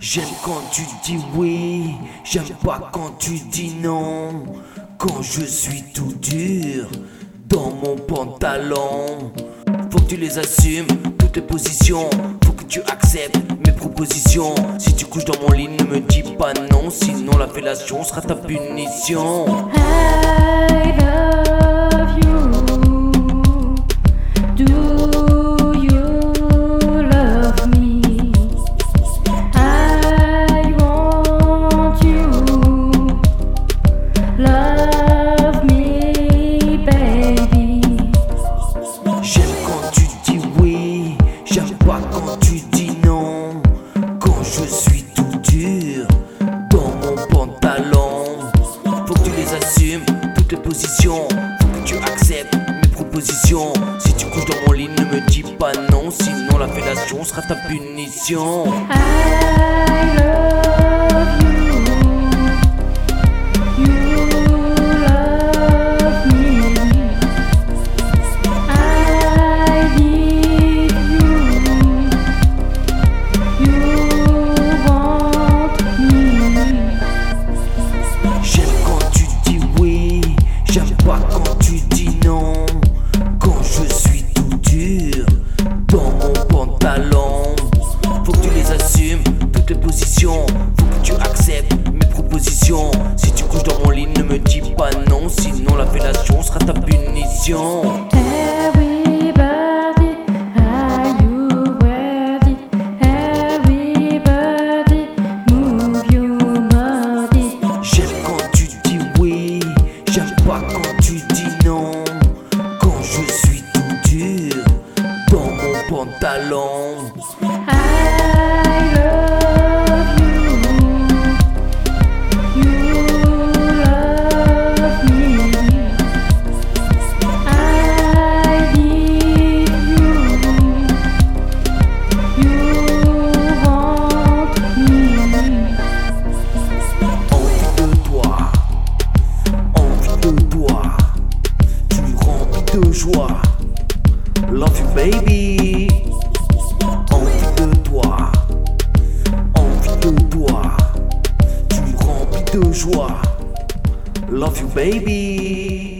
J'aime quand tu dis oui, j'aime pas quand tu dis non. Quand je suis tout dur dans mon pantalon, faut que tu les assumes, toutes les positions. Faut que tu acceptes mes propositions. Si tu couches dans mon lit, ne me dis pas non, sinon la fellation sera ta punition. Je suis tout dur dans mon pantalon, faut que tu les assumes, toutes les positions. Faut que tu acceptes mes propositions. Si tu couches dans mon lit, ne me dis pas non, sinon la fellation sera ta punition. I la fellation sera ta punition. Everybody, are you ready? Everybody, move your body. J'aime quand tu dis oui, j'aime pas quand tu dis non. Quand je suis tout dur dans mon pantalon. Love you baby. Envie de toi, envie de toi, tu me remplis de joie. Love you baby.